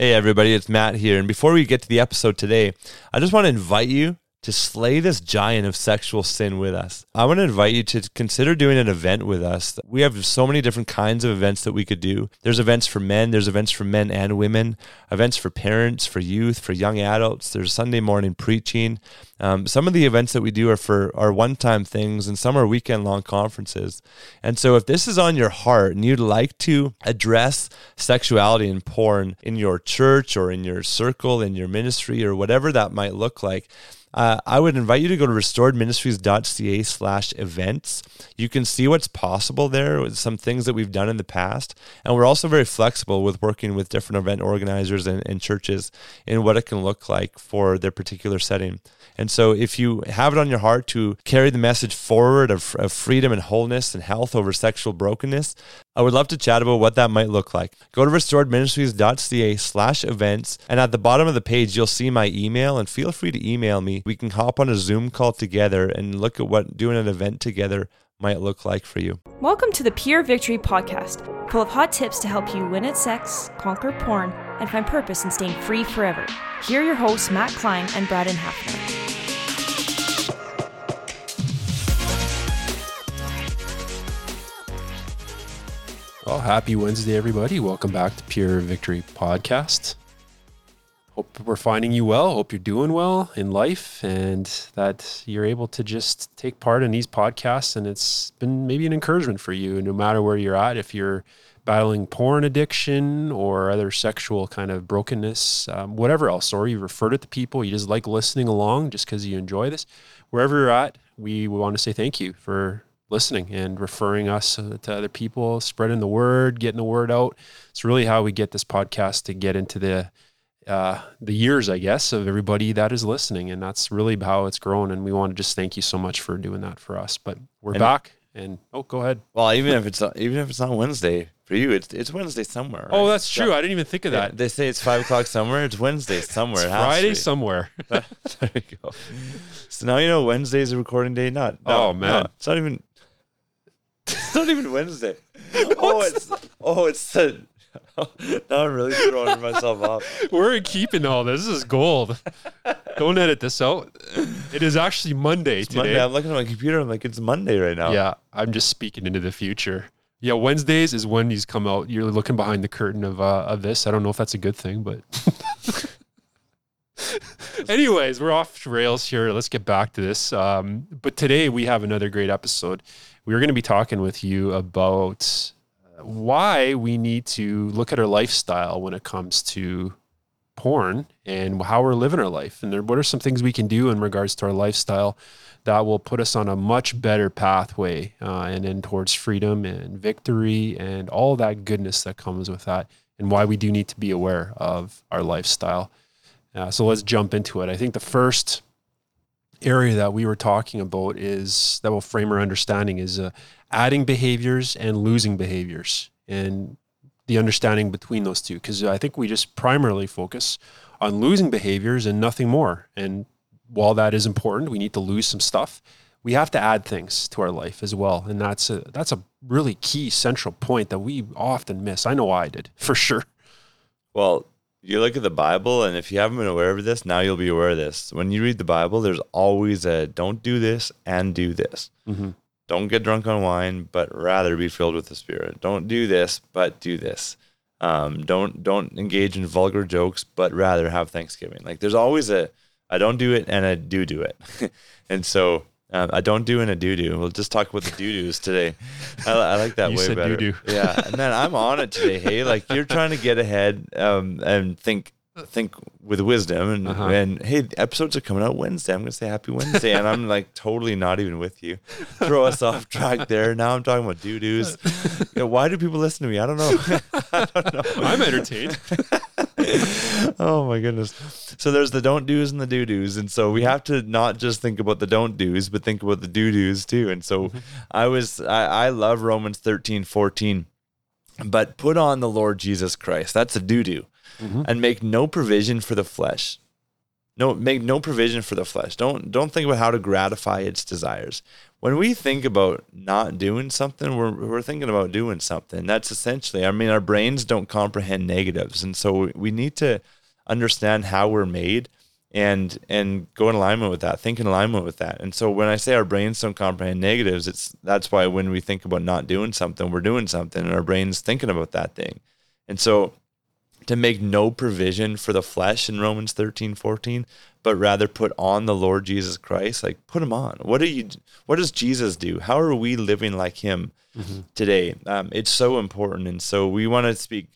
Hey, everybody, it's Matt here. And before we get to the episode today, I just want to invite you to slay this giant of sexual sin with us. I want to invite you to consider doing an event with us. We have so many different kinds of events that we could do. There's events for men, there's events for men and women, events for parents, for youth, for young adults. There's Sunday morning preaching. Um, some of the events that we do are for are one-time things, and some are weekend-long conferences. And so, if this is on your heart and you'd like to address sexuality and porn in your church or in your circle, in your ministry, or whatever that might look like, uh, I would invite you to go to restoredministries.ca slash events. You can see what's possible there with some things that we've done in the past. And we're also very flexible with working with different event organizers and, and churches in what it can look like for their particular setting. And so if you have it on your heart to carry the message forward of, of freedom and wholeness and health over sexual brokenness, I would love to chat about what that might look like. Go to restoredministries.ca slash events, and at the bottom of the page, you'll see my email, and feel free to email me. We can hop on a Zoom call together and look at what doing an event together might look like for you. Welcome to the Pure Victory Podcast, full of hot tips to help you win at sex, conquer porn, and find purpose in staying free forever. Here are your hosts, Matt Klein and Braden Hafner. Well, happy Wednesday, everybody. Welcome back to Pure Victory Podcast. Hope we're finding you well. Hope you're doing well in life and that you're able to just take part in these podcasts. And it's been maybe an encouragement for you, no matter where you're at. If you're battling porn addiction or other sexual kind of brokenness, um, whatever else, or you referred it to people, you just like listening along just because you enjoy this, wherever you're at, we want to say thank you for listening and referring us uh, to other people, spreading the word, getting the word out. It's really how we get this podcast to get into the uh, the years, I guess, of everybody that is listening, and that's really how it's grown. And we want to just thank you so much for doing that for us. But we're And- back, and oh, go ahead. Well, even if it's even if it's not Wednesday for you, it's it's Wednesday somewhere. Oh, that's true. I didn't even think of that. They say it's five o'clock somewhere. It's Wednesday somewhere. It's It Friday somewhere. there we go. So now you know Wednesday's a recording day. Not no, Oh, man. no, it's not even. It's not even Wednesday. oh, it's oh, it's the. now I'm really throwing myself off. We're keeping all this. This is gold. Don't edit this out. It is actually Monday It's today. Monday. I'm looking at my computer. I'm like, it's Monday right now. Yeah, I'm just speaking into the future. Yeah, Wednesdays is when these come out. You're looking behind the curtain of uh, of this. I don't know if that's a good thing, but anyways, we're off rails here. Let's get back to this. Um, but today we have another great episode. We're going to be talking with you about uh, why we need to look at our lifestyle when it comes to porn and how we're living our life, and there, what are some things we can do in regards to our lifestyle that will put us on a much better pathway uh, and then towards freedom and victory and all that goodness that comes with that and why we do need to be aware of our lifestyle? Uh, so let's jump into it. I think the first area that we were talking about is that will frame our understanding is uh, adding behaviors and losing behaviors and the understanding between those two because i think we just primarily focus on losing behaviors and nothing more and while that is important, we need to lose some stuff. We have to add things to our life as well, and that's a that's a really key central point that we often miss. I know I did for sure. Well, you look at the Bible, and if you haven't been aware of this, now you'll be aware of this. When you read the Bible, there's always a don't do this and do this. Mm-hmm. Don't get drunk on wine, but rather be filled with the Spirit. Don't do this, but do this. Um, don't don't engage in vulgar jokes, but rather have Thanksgiving. Like there's always a I don't do it and I do do it, and so um, I don't do in a doo doo. We'll just talk about the do dos today. I, I like that You way said better. doo-doo. Yeah, and then I'm on it today. Hey, like you're trying to get ahead um, and think think with wisdom and Uh-huh. and hey, episodes are coming out Wednesday. I'm gonna say Happy Wednesday, and I'm like totally not even with you. Throw us off track there. Now I'm talking about doo doos. You know, why do people listen to me? I don't know. I don't know. I'm entertained. oh my goodness. So there's the don't do's and the do do's. And so we have to not just think about the don't do's, but think about the do do's too. And so I was, I, I love Romans 13, 14, but put on the Lord Jesus Christ. That's a do do. Mhm. And make no provision for the flesh. No, make no provision for the flesh. Don't don't think about how to gratify its desires. When we think about not doing something, we're we're thinking about doing something. That's essentially. I mean, our brains don't comprehend negatives, and so we need to understand how we're made and and go in alignment with that think in alignment with that and so when i say our brains don't comprehend negatives it's that's why when we think about not doing something we're doing something and our brains thinking about that thing and so to make no provision for the flesh in romans 13 14 but rather put on the lord jesus christ like put him on. What do you what does jesus do? How are we living like him mm-hmm. today? Um, it's so important and so we want to speak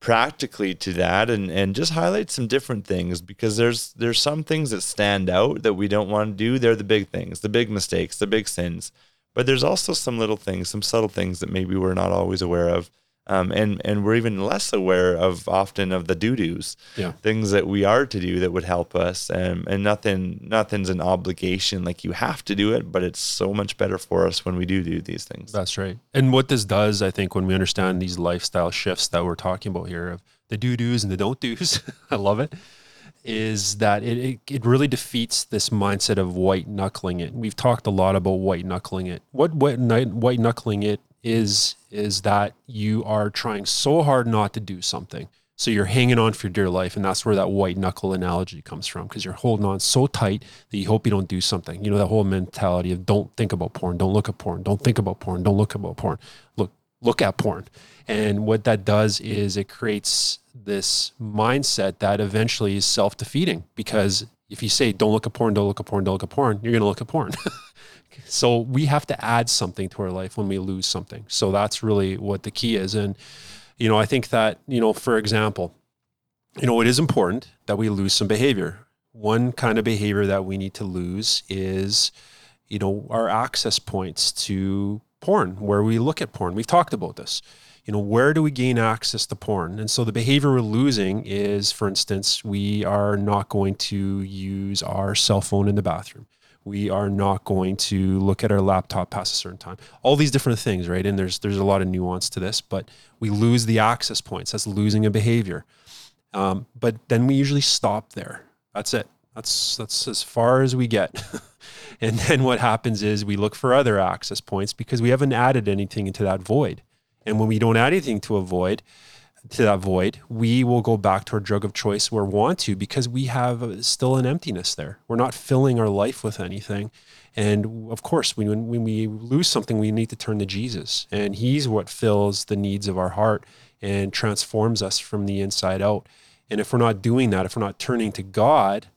practically to that and and just highlight some different things because there's there's some things that stand out that we don't want to do. They're the big things the big mistakes the big sins. But there's also some little things some subtle things that maybe we're not always aware of um, and and we're even less aware of often of the doo doos, yeah. things that we are to do that would help us, and and nothing nothing's an obligation like you have to do it, but it's so much better for us when we do do these things. That's right. And what this does, I think, when we understand these lifestyle shifts that we're talking about here of the do doos and the don't doos, I love it. Is that it, it? It really defeats this mindset of white knuckling it. We've talked a lot about white knuckling it. What what white knuckling it is is that you are trying so hard not to do something. So you're hanging on for dear life. And that's where that white knuckle analogy comes from because you're holding on so tight that you hope you don't do something. You know, that whole mentality of don't think about porn, don't look at porn, don't think about porn, don't look about porn. Look, look at porn. And what that does is it creates this mindset that eventually is self defeating because if you say, don't look at porn, don't look at porn, don't look at porn, you're going to look at porn. So we have to add something to our life when we lose something. So that's really what the key is. And, you know, I think that, you know, for example, you know, it is important that we lose some behavior. One kind of behavior that we need to lose is, you know, our access points to porn, where we look at porn. We've talked about this. You know, where do we gain access to porn? And so the behavior we're losing is, for instance, we are not going to use our cell phone in the bathroom we are not going to look at our laptop past a certain time. All these different things right? And there's there's a lot of nuance to this but we lose the access points. That's losing a behavior. Um, but then we usually stop there. That's it. That's that's as far as we get. And then what happens is we look for other access points because we haven't added anything into that void. And when we don't add anything to a void to that void, we will go back to our drug of choice where we want to because we have still an emptiness there. We're not filling our life with anything. And of course, when, when we lose something, we need to turn to Jesus. And He's what fills the needs of our heart and transforms us from the inside out. And if we're not doing that, if we're not turning to God,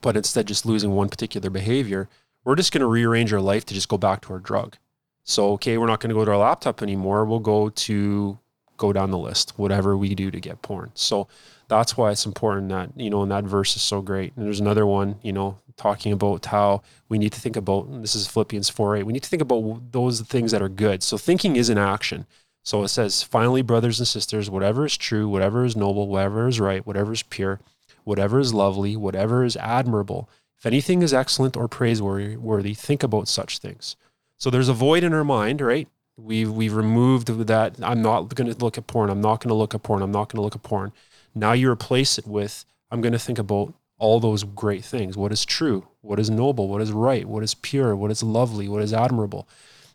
but instead just losing one particular behavior, we're just going to rearrange our life to just go back to our drug. So, okay, we're not going to go to our laptop anymore. We'll go to go down the list, whatever we do to get porn. So that's why it's important that, you know, and that verse is so great. And there's another one, you know, talking about how we need to think about, this is Philippians 4 8, we need to think about those things that are good. So thinking is an action. So it says, finally, brothers and sisters, whatever is true, whatever is noble, whatever is right, whatever is pure, whatever is lovely, whatever is admirable, if anything is excellent or praiseworthy, think about such things. So there's a void in our mind, right? We've we've removed that. I'm not going to look at porn. I'm not going to look at porn. I'm not going to look at porn. Now you replace it with I'm going to think about all those great things. What is true? What is noble? What is right? What is pure? What is lovely? What is admirable?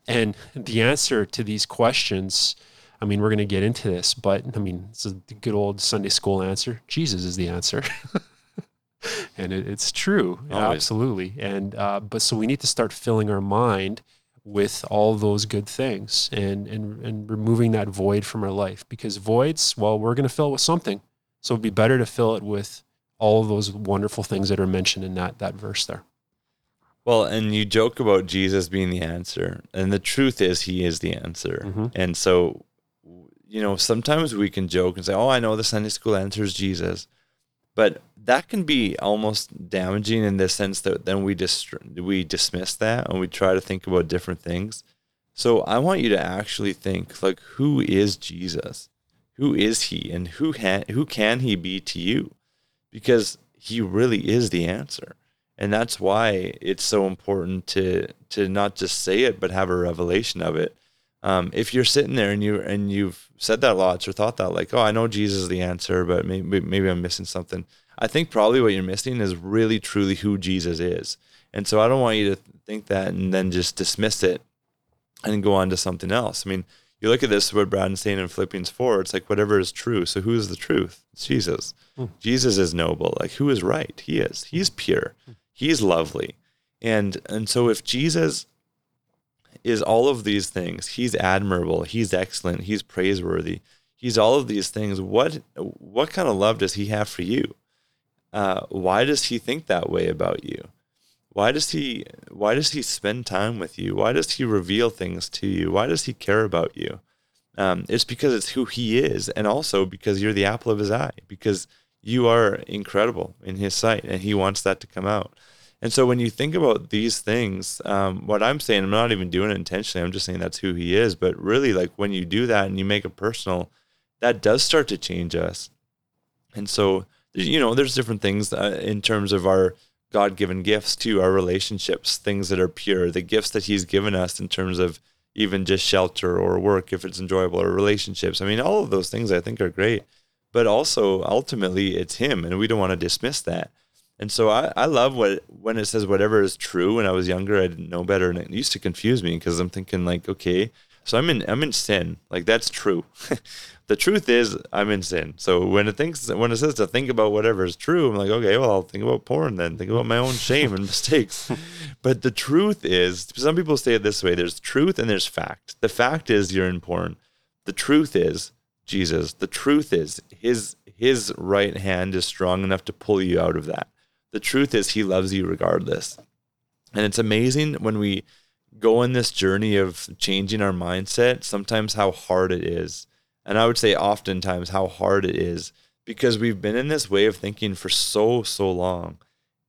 And the answer to these questions, I mean, we're going to get into this, but I mean, it's a good old Sunday school answer. Jesus is the answer. and it, it's true. Always. Absolutely. And, uh, but so we need to start filling our mind with all those good things and, and, and removing that void from our life because voids, well, we're going to fill it with something. So it'd be better to fill it with all of those wonderful things that are mentioned in that, that verse there. Well, and you joke about Jesus being the answer, and the truth is, he is the answer. Mm-hmm. And so, you know, sometimes we can joke and say, "Oh, I know the Sunday school answer is Jesus," but that can be almost damaging in the sense that then we we dismiss that and we try to think about different things. So I want you to actually think like who is Jesus? Who is he and who can who can he be to you? Because he really is the answer. And that's why it's so important to to not just say it but have a revelation of it. Um, if you're sitting there and you and you've said that lots or thought that like, oh, I know Jesus is the answer, but maybe maybe I'm missing something. I think probably what you're missing is really truly who Jesus is. And so I don't want you to think that and then just dismiss it and go on to something else. I mean, you look at this, what Braden's saying in Philippians 4, it's like whatever is true. So who is the truth? It's Jesus. Hmm. Jesus is noble. Like who is right? He is. He's pure. He's lovely. And and so if Jesus is all of these things, he's admirable, he's excellent, he's praiseworthy, he's all of these things, what what kind of love does he have for you? Uh, why does he think that way about you? Why does he why does he spend time with you? Why does he reveal things to you? Why does he care about you? Um, it's because it's who he is, and also because you're the apple of his eye, because you are incredible in his sight, and he wants that to come out. And so when you think about these things, um, what I'm saying, I'm not even doing it intentionally. I'm just saying that's who he is. But really, like when you do that and you make it personal, that does start to change us. And so, you know, there's different things uh, in terms of our God given gifts to our relationships, things that are pure, the gifts that He's given us in terms of even just shelter or work if it's enjoyable or relationships. I mean, all of those things I think are great, but also ultimately it's Him, and we don't want to dismiss that. And so I, I love what when it says whatever is true. When I was younger, I didn't know better, and it used to confuse me because I'm thinking like, okay, so I'm in I'm in sin, like that's true. the truth is I'm in sin. So when it thinks when it says to think about whatever is true, I'm like, okay, well I'll think about porn then, think about my own shame and mistakes. but the truth is, some people say it this way: there's truth and there's fact. The fact is you're in porn. The truth is Jesus. The truth is his his right hand is strong enough to pull you out of that. The truth is he loves you regardless. And it's amazing when we go on this journey of changing our mindset, sometimes how hard it is and I would say oftentimes how hard it is because we've been in this way of thinking for so, so long.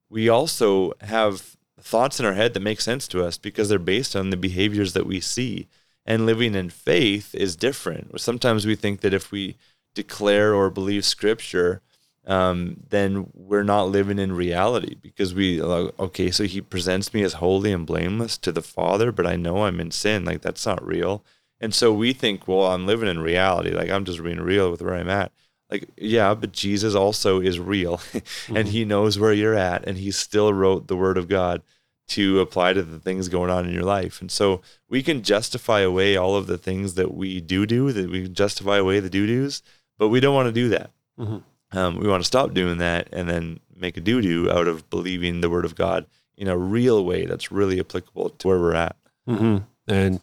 We also have thoughts in our head that make sense to us because they're based on the behaviors that we see. And living in faith is different. Sometimes we think that if we declare or believe scripture, um, then we're not living in reality because we, like, okay, so he presents me as holy and blameless to the Father, but I know I'm in sin. Like that's not real. And so we think, well, I'm living in reality. Like I'm just being real with where I'm at. Like, yeah, but Jesus also is real and mm-hmm. he knows where you're at and he still wrote the word of God to apply to the things going on in your life. And so we can justify away all of the things that we do do, that we justify away the do do's, but we don't want to do that. Mm-hmm. Um, we want to stop doing that and then make a do do out of believing the word of God in a real way that's really applicable to where we're at. Mm-hmm. And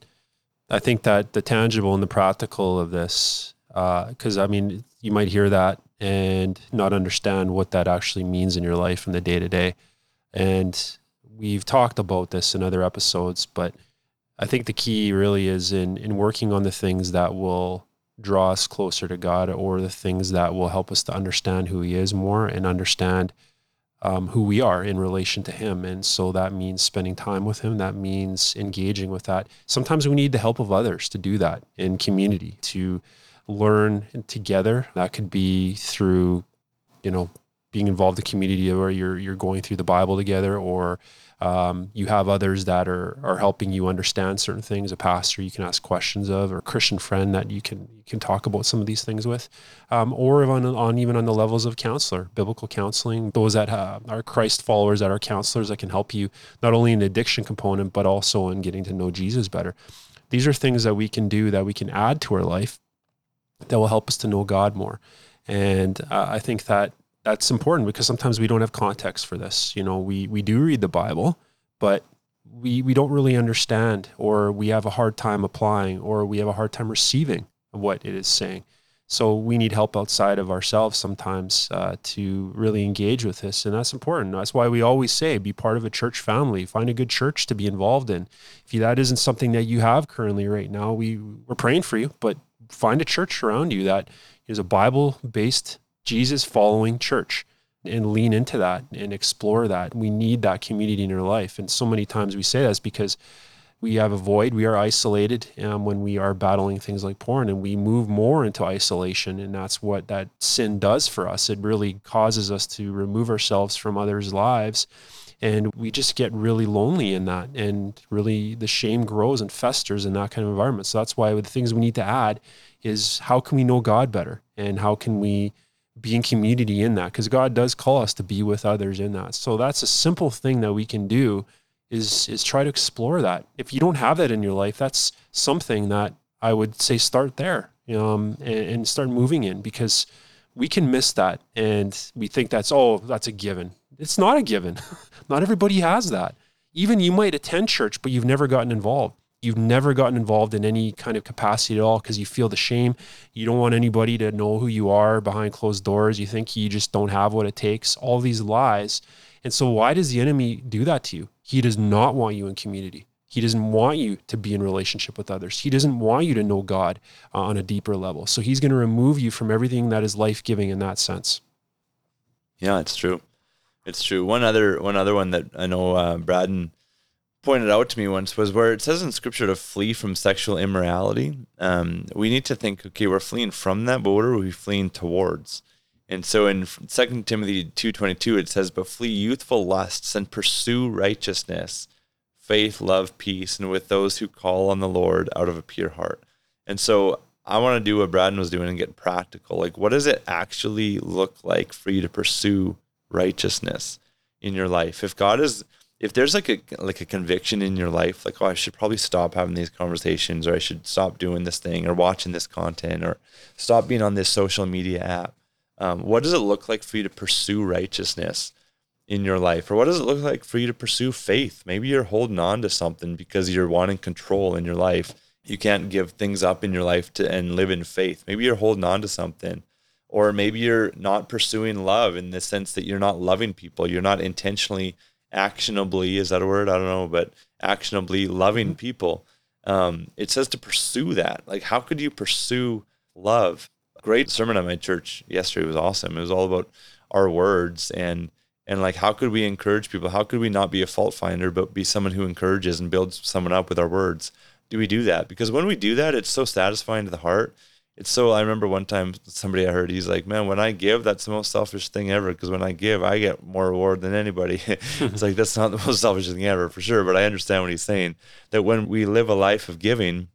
I think that the tangible and the practical of this, because uh, I mean, you might hear that and not understand what that actually means in your life in the day to day. And we've talked about this in other episodes, but I think the key really is in in working on the things that will draw us closer to God or the things that will help us to understand who He is more and understand um, who we are in relation to him. And so that means spending time with him. That means engaging with that. Sometimes we need the help of others to do that in community, to learn together. That could be through, you know, being involved in community where you're you're going through the Bible together or um, you have others that are are helping you understand certain things. A pastor you can ask questions of, or a Christian friend that you can you can talk about some of these things with, um, or on, on even on the levels of counselor, biblical counseling. Those that uh, are Christ followers, that are counselors that can help you not only in the addiction component but also in getting to know Jesus better. These are things that we can do that we can add to our life that will help us to know God more. And uh, I think that that's important because sometimes we don't have context for this. You know, we we do read the Bible, but we we don't really understand or we have a hard time applying or we have a hard time receiving what it is saying. So we need help outside of ourselves sometimes uh, to really engage with this, and that's important. That's why we always say, be part of a church family. Find a good church to be involved in. If that isn't something that you have currently right now, we we're praying for you, but find a church around you that is a Bible-based Jesus following church and lean into that and explore that. We need that community in our life. And so many times we say that's because we have a void. We are isolated um, when we are battling things like porn, and we move more into isolation. And that's what that sin does for us. It really causes us to remove ourselves from others' lives And we just get really lonely in that. And really, the shame grows and festers in that kind of environment. So that's why the things we need to add is how can we know God better? And how can we be in community in that? Because God does call us to be with others in that. So that's a simple thing that we can do is is try to explore that. If you don't have that in your life, that's something that I would say start there um, and, and start moving in because we can miss that and we think that's oh that's a given it's not a given not everybody has that even you might attend church but you've never gotten involved you've never gotten involved in any kind of capacity at all because you feel the shame you don't want anybody to know who you are behind closed doors you think you just don't have what it takes all these lies and so why does the enemy do that to you he does not want you in community he doesn't want you to be in relationship with others. He doesn't want you to know God uh, on a deeper level. So he's going to remove you from everything that is life giving in that sense. Yeah, it's true. It's true. One other one other one that I know uh, Braden pointed out to me once was where it says in Scripture to flee from sexual immorality. Um, we need to think, okay, we're fleeing from that, but what are we fleeing towards? And so in Second Timothy two twenty two, it says, "But flee youthful lusts and pursue righteousness." faith, love, peace, and with those who call on the Lord out of a pure heart. And so I want to do what Braden was doing and get practical. Like, what does it actually look like for you to pursue righteousness in your life? If God is, if there's like a like a conviction in your life, like, oh, I should probably stop having these conversations, or I should stop doing this thing, or watching this content, or stop being on this social media app. Um, what does it look like for you to pursue righteousness? in your life? Or what does it look like for you to pursue faith? Maybe you're holding on to something because you're wanting control in your life. You can't give things up in your life to and live in faith. Maybe you're holding on to something. Or maybe you're not pursuing love in the sense that you're not loving people. You're not intentionally, actionably, is that a word? I don't know, but actionably loving mm-hmm. people. Um, it says to pursue that. Like, how could you pursue love? Great sermon at my church yesterday was awesome. It was all about our words and and like how could we encourage people how could we not be a fault finder but be someone who encourages and builds someone up with our words do we do that because when we do that it's so satisfying to the heart it's so i remember one time somebody i heard he's like man when i give that's the most selfish thing ever because when i give i get more reward than anybody it's like that's not the most selfish thing ever for sure but i understand what he's saying that when we live a life of giving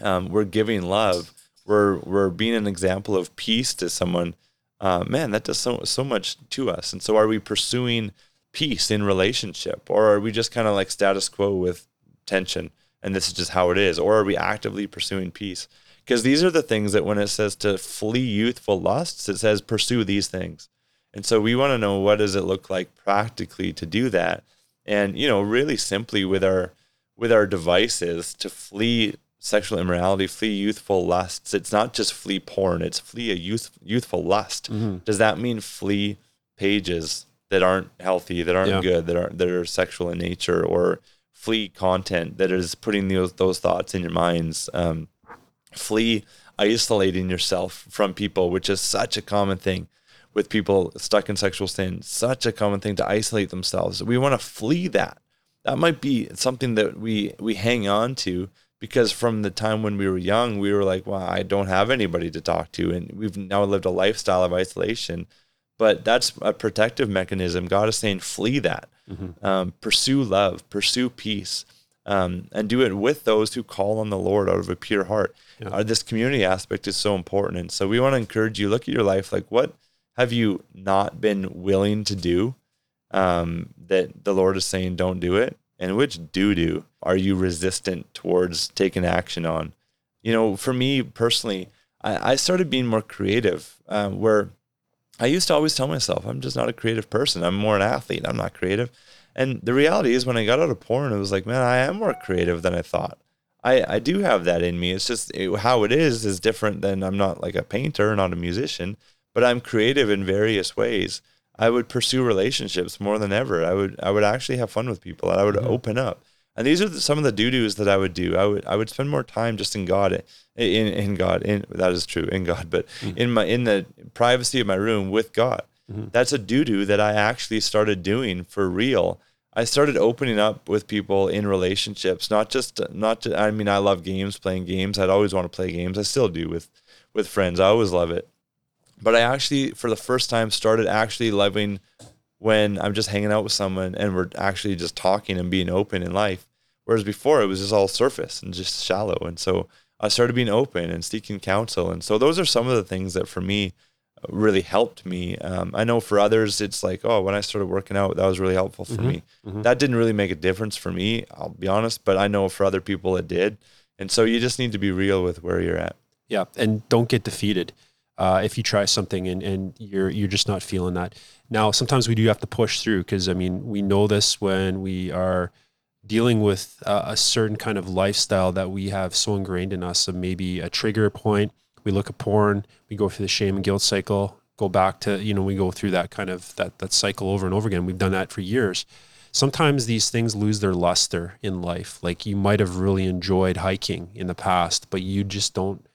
um, we're giving love we're we're being an example of peace to someone uh, man, that does so so much to us. And so, are we pursuing peace in relationship, or are we just kind of like status quo with tension, and this is just how it is, or are we actively pursuing peace? Because these are the things that when it says to flee youthful lusts, it says pursue these things. And so we want to know what does it look like practically to do that, and you know, really simply with our with our devices to flee sexual immorality, flee youthful lusts. It's not just flee porn, it's flee a youth youthful lust. Mm-hmm. Does that mean flee pages that aren't healthy, that aren't yeah. good, that are that are sexual in nature, or flee content that is putting those those thoughts in your minds? Um, flee isolating yourself from people, which is such a common thing with people stuck in sexual sin. Such a common thing to isolate themselves. We want to flee that. That might be something that we we hang on to because from the time when we were young, we were like, well, I don't have anybody to talk to. And we've now lived a lifestyle of isolation. But that's a protective mechanism. God is saying, flee that, mm-hmm. um, pursue love, pursue peace, um, and do it with those who call on the Lord out of a pure heart. Yeah. Uh, this community aspect is so important. And so we want to encourage you look at your life like, what have you not been willing to do um, that the Lord is saying, don't do it? and which do do are you resistant towards taking action on? You know, for me personally, I, I started being more creative uh, where I used to always tell myself, I'm just not a creative person. I'm more an athlete. I'm not creative. And the reality is, when I got out of porn, it was like, man, I am more creative than I thought. I, I do have that in me. It's just it, how it is is different than I'm not like a painter, not a musician, but I'm creative in various ways. I would pursue relationships more than ever. I would I would actually have fun with people. I would mm-hmm. open up. And these are the, some of the doo doos that I would do. I would I would spend more time just in God, in in God. In that is true in God, but mm-hmm. in my in the privacy of my room with God. Mm-hmm. That's a doo doo that I actually started doing for real. I started opening up with people in relationships, not just not. To, I mean, I love games, playing games. I'd always want to play games. I still do with with friends. I always love it but I actually, for the first time, started actually loving when I'm just hanging out with someone and we're actually just talking and being open in life. Whereas before it was just all surface and just shallow. And so I started being open and seeking counsel. And so those are some of the things that for me really helped me. Um, I know for others, it's like, oh, when I started working out, that was really helpful for Mhm, me. mhm. That didn't really make a difference for me, I'll be honest, but I know for other people it did. And so you just need to be real with where you're at. Yeah, and don't get defeated uh, if you try something and, and you're you're just not feeling that. Now, sometimes we do have to push through because I mean we know this when we are dealing with uh, a certain kind of lifestyle that we have so ingrained in us. Of maybe a trigger point. We look at porn. We go through the shame and guilt cycle. Go back to you know we go through that kind of that that cycle over and over again. We've done that for years. Sometimes these things lose their luster in life. Like you might have really enjoyed hiking in the past, but you just don't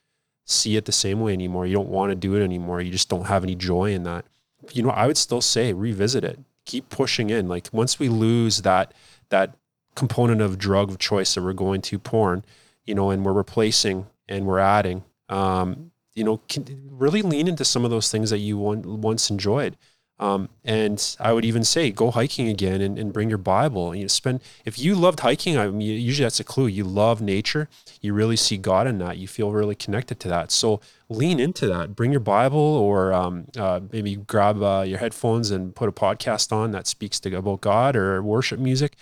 see it the same way anymore. You don't want to do it anymore. You just don't have any joy in that. You know, I would still say revisit it. Keep pushing in. Like once we lose that that component of drug of choice that we're going to porn, you know, and we're replacing and we're adding, um, you know, can really lean into some of those things that you on- once enjoyed. Um, and I would even say go hiking again and, and bring your Bible. You know, spend if you loved hiking. I mean, usually that's a clue. You love nature. You really see God in that. You feel really connected to that. So lean into that. Bring your Bible, or um, uh, maybe grab uh, your headphones and put a podcast on that speaks to about God or worship music,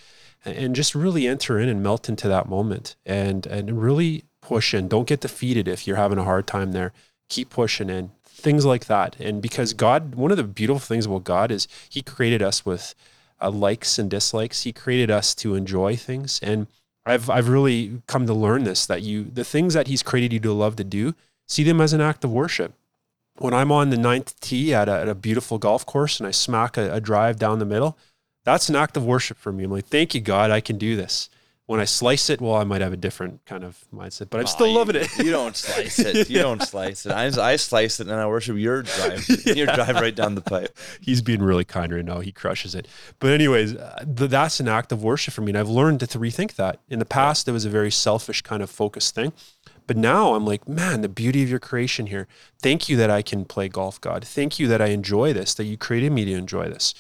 and, and just really enter in and melt into that moment and and really push in. Don't get defeated if you're having a hard time there. Keep pushing in things like that. And because God, one of the beautiful things about God is He created us with uh, likes and dislikes. He created us to enjoy things, and I've I've really come to learn this that you the things that He's created you to love to do, see them as an act of worship. When I'm on the ninth tee at a, at a beautiful golf course and I smack a, a drive down the middle, that's an act of worship for me. I'm like, thank you, God, I can do this. When I slice it, well, I might have a different kind of mindset, but I'm still you- loving it. You don't slice it. You don't slice it. I, I slice it and I worship your drive. Your drive right down the pipe. he's being really kind right now. He crushes it. But anyways, uh, th- that's an act of worship for me, and I've learned to, to rethink that. In the past, it was a very selfish kind of focused thing, but now I'm like, man, the beauty of your creation here. Thank you that I can play golf, God. Thank you that I enjoy this. That you created me to enjoy this,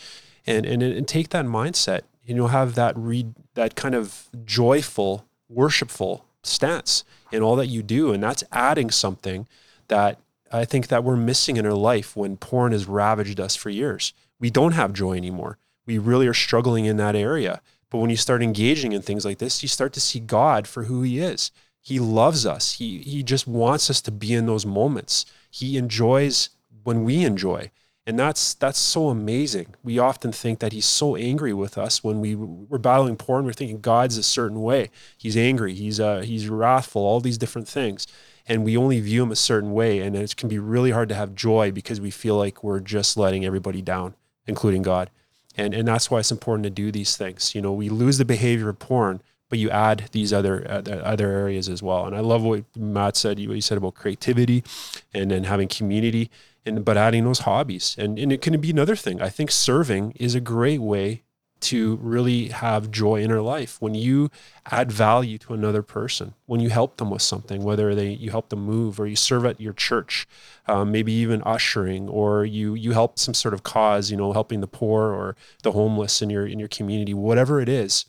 and and and take that mindset. You know, have that read that kind of joyful, worshipful stance in all that you do, and that's adding something that I think that we're missing in our life when porn has ravaged us for years. We don't have joy anymore. We really are struggling in that area. But when you start engaging in things like this, you start to see God for who he is. He loves us. He he just wants us to be in those moments. He enjoys when we enjoy. And that's that's so amazing. We often think that he's so angry with us when we we're battling porn. We're thinking God's a certain way. He's angry. He's uh, he's wrathful. All these different things, and we only view him a certain way. And it can be really hard to have joy because we feel like we're just letting everybody down, including God. And and that's why it's important to do these things. You know, we lose the behavior of porn, but you add these other uh, other areas as well. And I love what Matt said. What he said about creativity, and then having community, and but adding those hobbies. And and it can be another thing. I think serving is a great way to really have joy in our life when you add value to another person when you help them with something whether they you help them move or you serve at your church um, maybe even ushering or you you help some sort of cause you know helping the poor or the homeless in your in your community whatever it is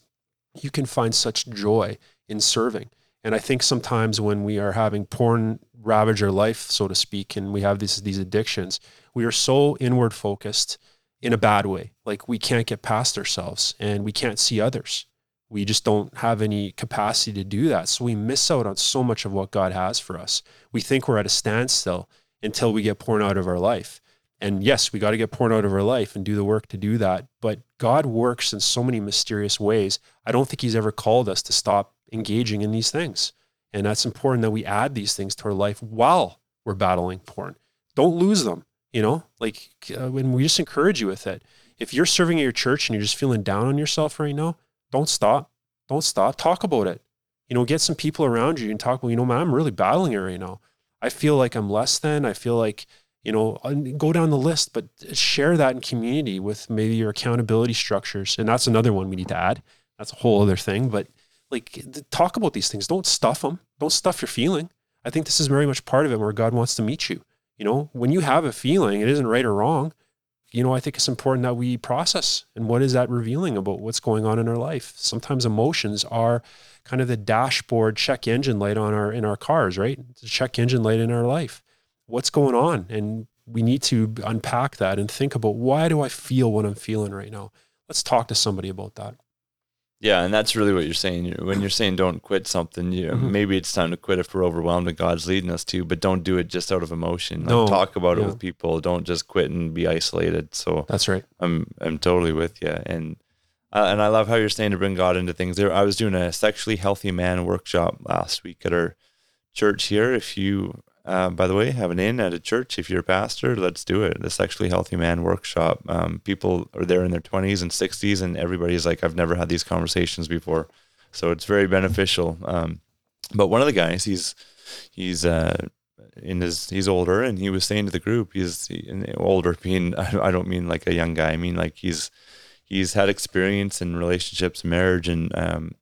you can find such joy in serving and i think sometimes when we are having porn ravage our life so to speak and we have these these addictions we are so inward focused in a bad way. Like we can't get past ourselves and we can't see others. We just don't have any capacity to do that. So we miss out on so much of what God has for us. We think we're at a standstill until we get porn out of our life. And yes, we got to get porn out of our life and do the work to do that. But God works in so many mysterious ways. I don't think He's ever called us to stop engaging in these things. And that's important that we add these things to our life while we're battling porn. Don't lose them you know? Like uh, when we just encourage you with it. If you're serving at your church and you're just feeling down on yourself right now don't stop. Don't stop. Talk about it. You know get some people around you and talk about you know man i'm really battling it right now. I feel like i'm less than. I feel like you know go down the list but share that in community with maybe your accountability structures. And that's another one we need to add. That's a whole other thing but like talk about these things don't stuff them don't stuff your feeling i think this is very much part of it where god wants to meet you you know, when you have a feeling, it isn't right or wrong. you know, I think it's important that we process and what is that revealing about what's going on in our life. Sometimes emotions are kind of the dashboard check engine light on our in our cars, right? It's a check engine light in our life. What's going on? And we need to unpack that and think about why do I feel what I'm feeling right now? Let's talk to somebody about that. Yeah, and that's really what you're saying. When you're saying don't quit something, you Mhm. maybe it's time to quit if we're overwhelmed and God's leading us to, but don't do it just out of emotion. Like, No, talk about yeah. it with people. Don't just quit and be isolated. So That's right. I'm I'm totally with you, and uh, and I love how you're saying to bring God into things. There, I was doing a sexually healthy man workshop last week at our church here. If you, uh, by the way, have an in at a church, if you're a pastor, let's do it. The sexually healthy man workshop. Um, people are there in their 20s and 60s, and everybody's like, I've never had these conversations before, so it's very beneficial. Um, but one of the guys, he's he's uh, in his he's older, and he was saying to the group, he's and older, being I don't mean like a young guy, I mean like he's he's had experience in relationships, marriage, and um,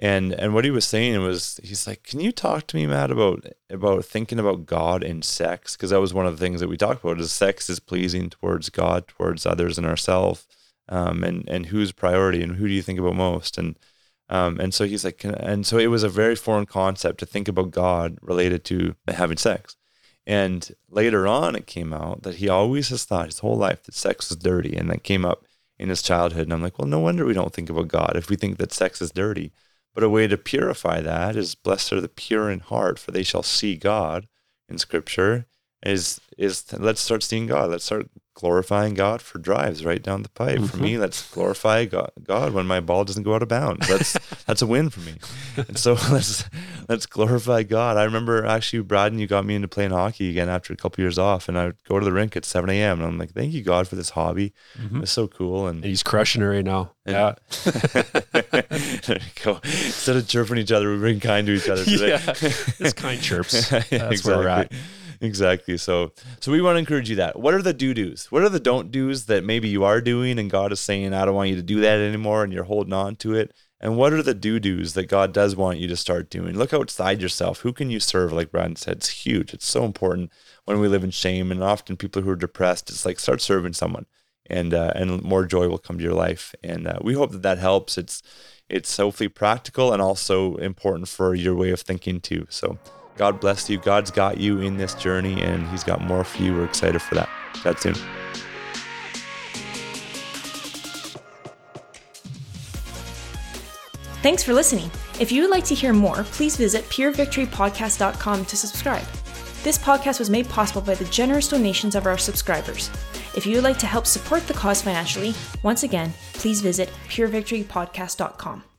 and and what he was saying was he's like, can you talk to me, Matt, about about thinking about God and sex? Because that was one of the things that we talked about. Is sex is pleasing towards God, towards others, and ourselves, um, and and who's priority, and who do you think about most, and um, and so he's like, and so it was a very foreign concept to think about God related to having sex. And later on, it came out that he always has thought his whole life that sex was dirty, and that came up in his childhood. And I'm like, well, no wonder we don't think about God if we think that sex is dirty. But a way to purify that is blessed are the pure in heart, for they shall see God in scripture. Is is let's start seeing God. Let's start glorifying God for drives right down the pipe. For Mhm. me, let's glorify God, God when my ball doesn't go out of bounds. That's that's a win for me. And so let's let's glorify God. I remember actually, Brad, and you got me into playing hockey again after a couple years off, and I would go to the rink at 7 a.m. and I'm like, thank you God for this hobby. Mhm. It's so cool. And And he's crushing it right now. Yeah. there you go. Instead of chirping each other, we bring kind to each other today. Yeah. It's kind chirps. That's where we're at. Exactly. So, so we want to encourage you that. What are the do dos? What are the don't dos that maybe you are doing, and God is saying, "I don't want you to do that anymore," and you're holding on to it. And what are the do dos that God does want you to start doing? Look outside yourself. Who can you serve? Like Braden said, it's huge. It's so important when we live in shame, and often people who are depressed, it's like start serving someone, and uh, and more joy will come to your life. And uh, we hope that that helps. It's it's hopefully practical and also important for your way of thinking too. So. God bless you. God's got you in this journey and He's got more for you. We're excited for that. Chat soon. Thanks for listening. If you would like to hear more, please visit purevictorypodcast.com to subscribe. This podcast was made possible by the generous donations of our subscribers. If you would like to help support the cause financially, once again, please visit purevictorypodcast.com.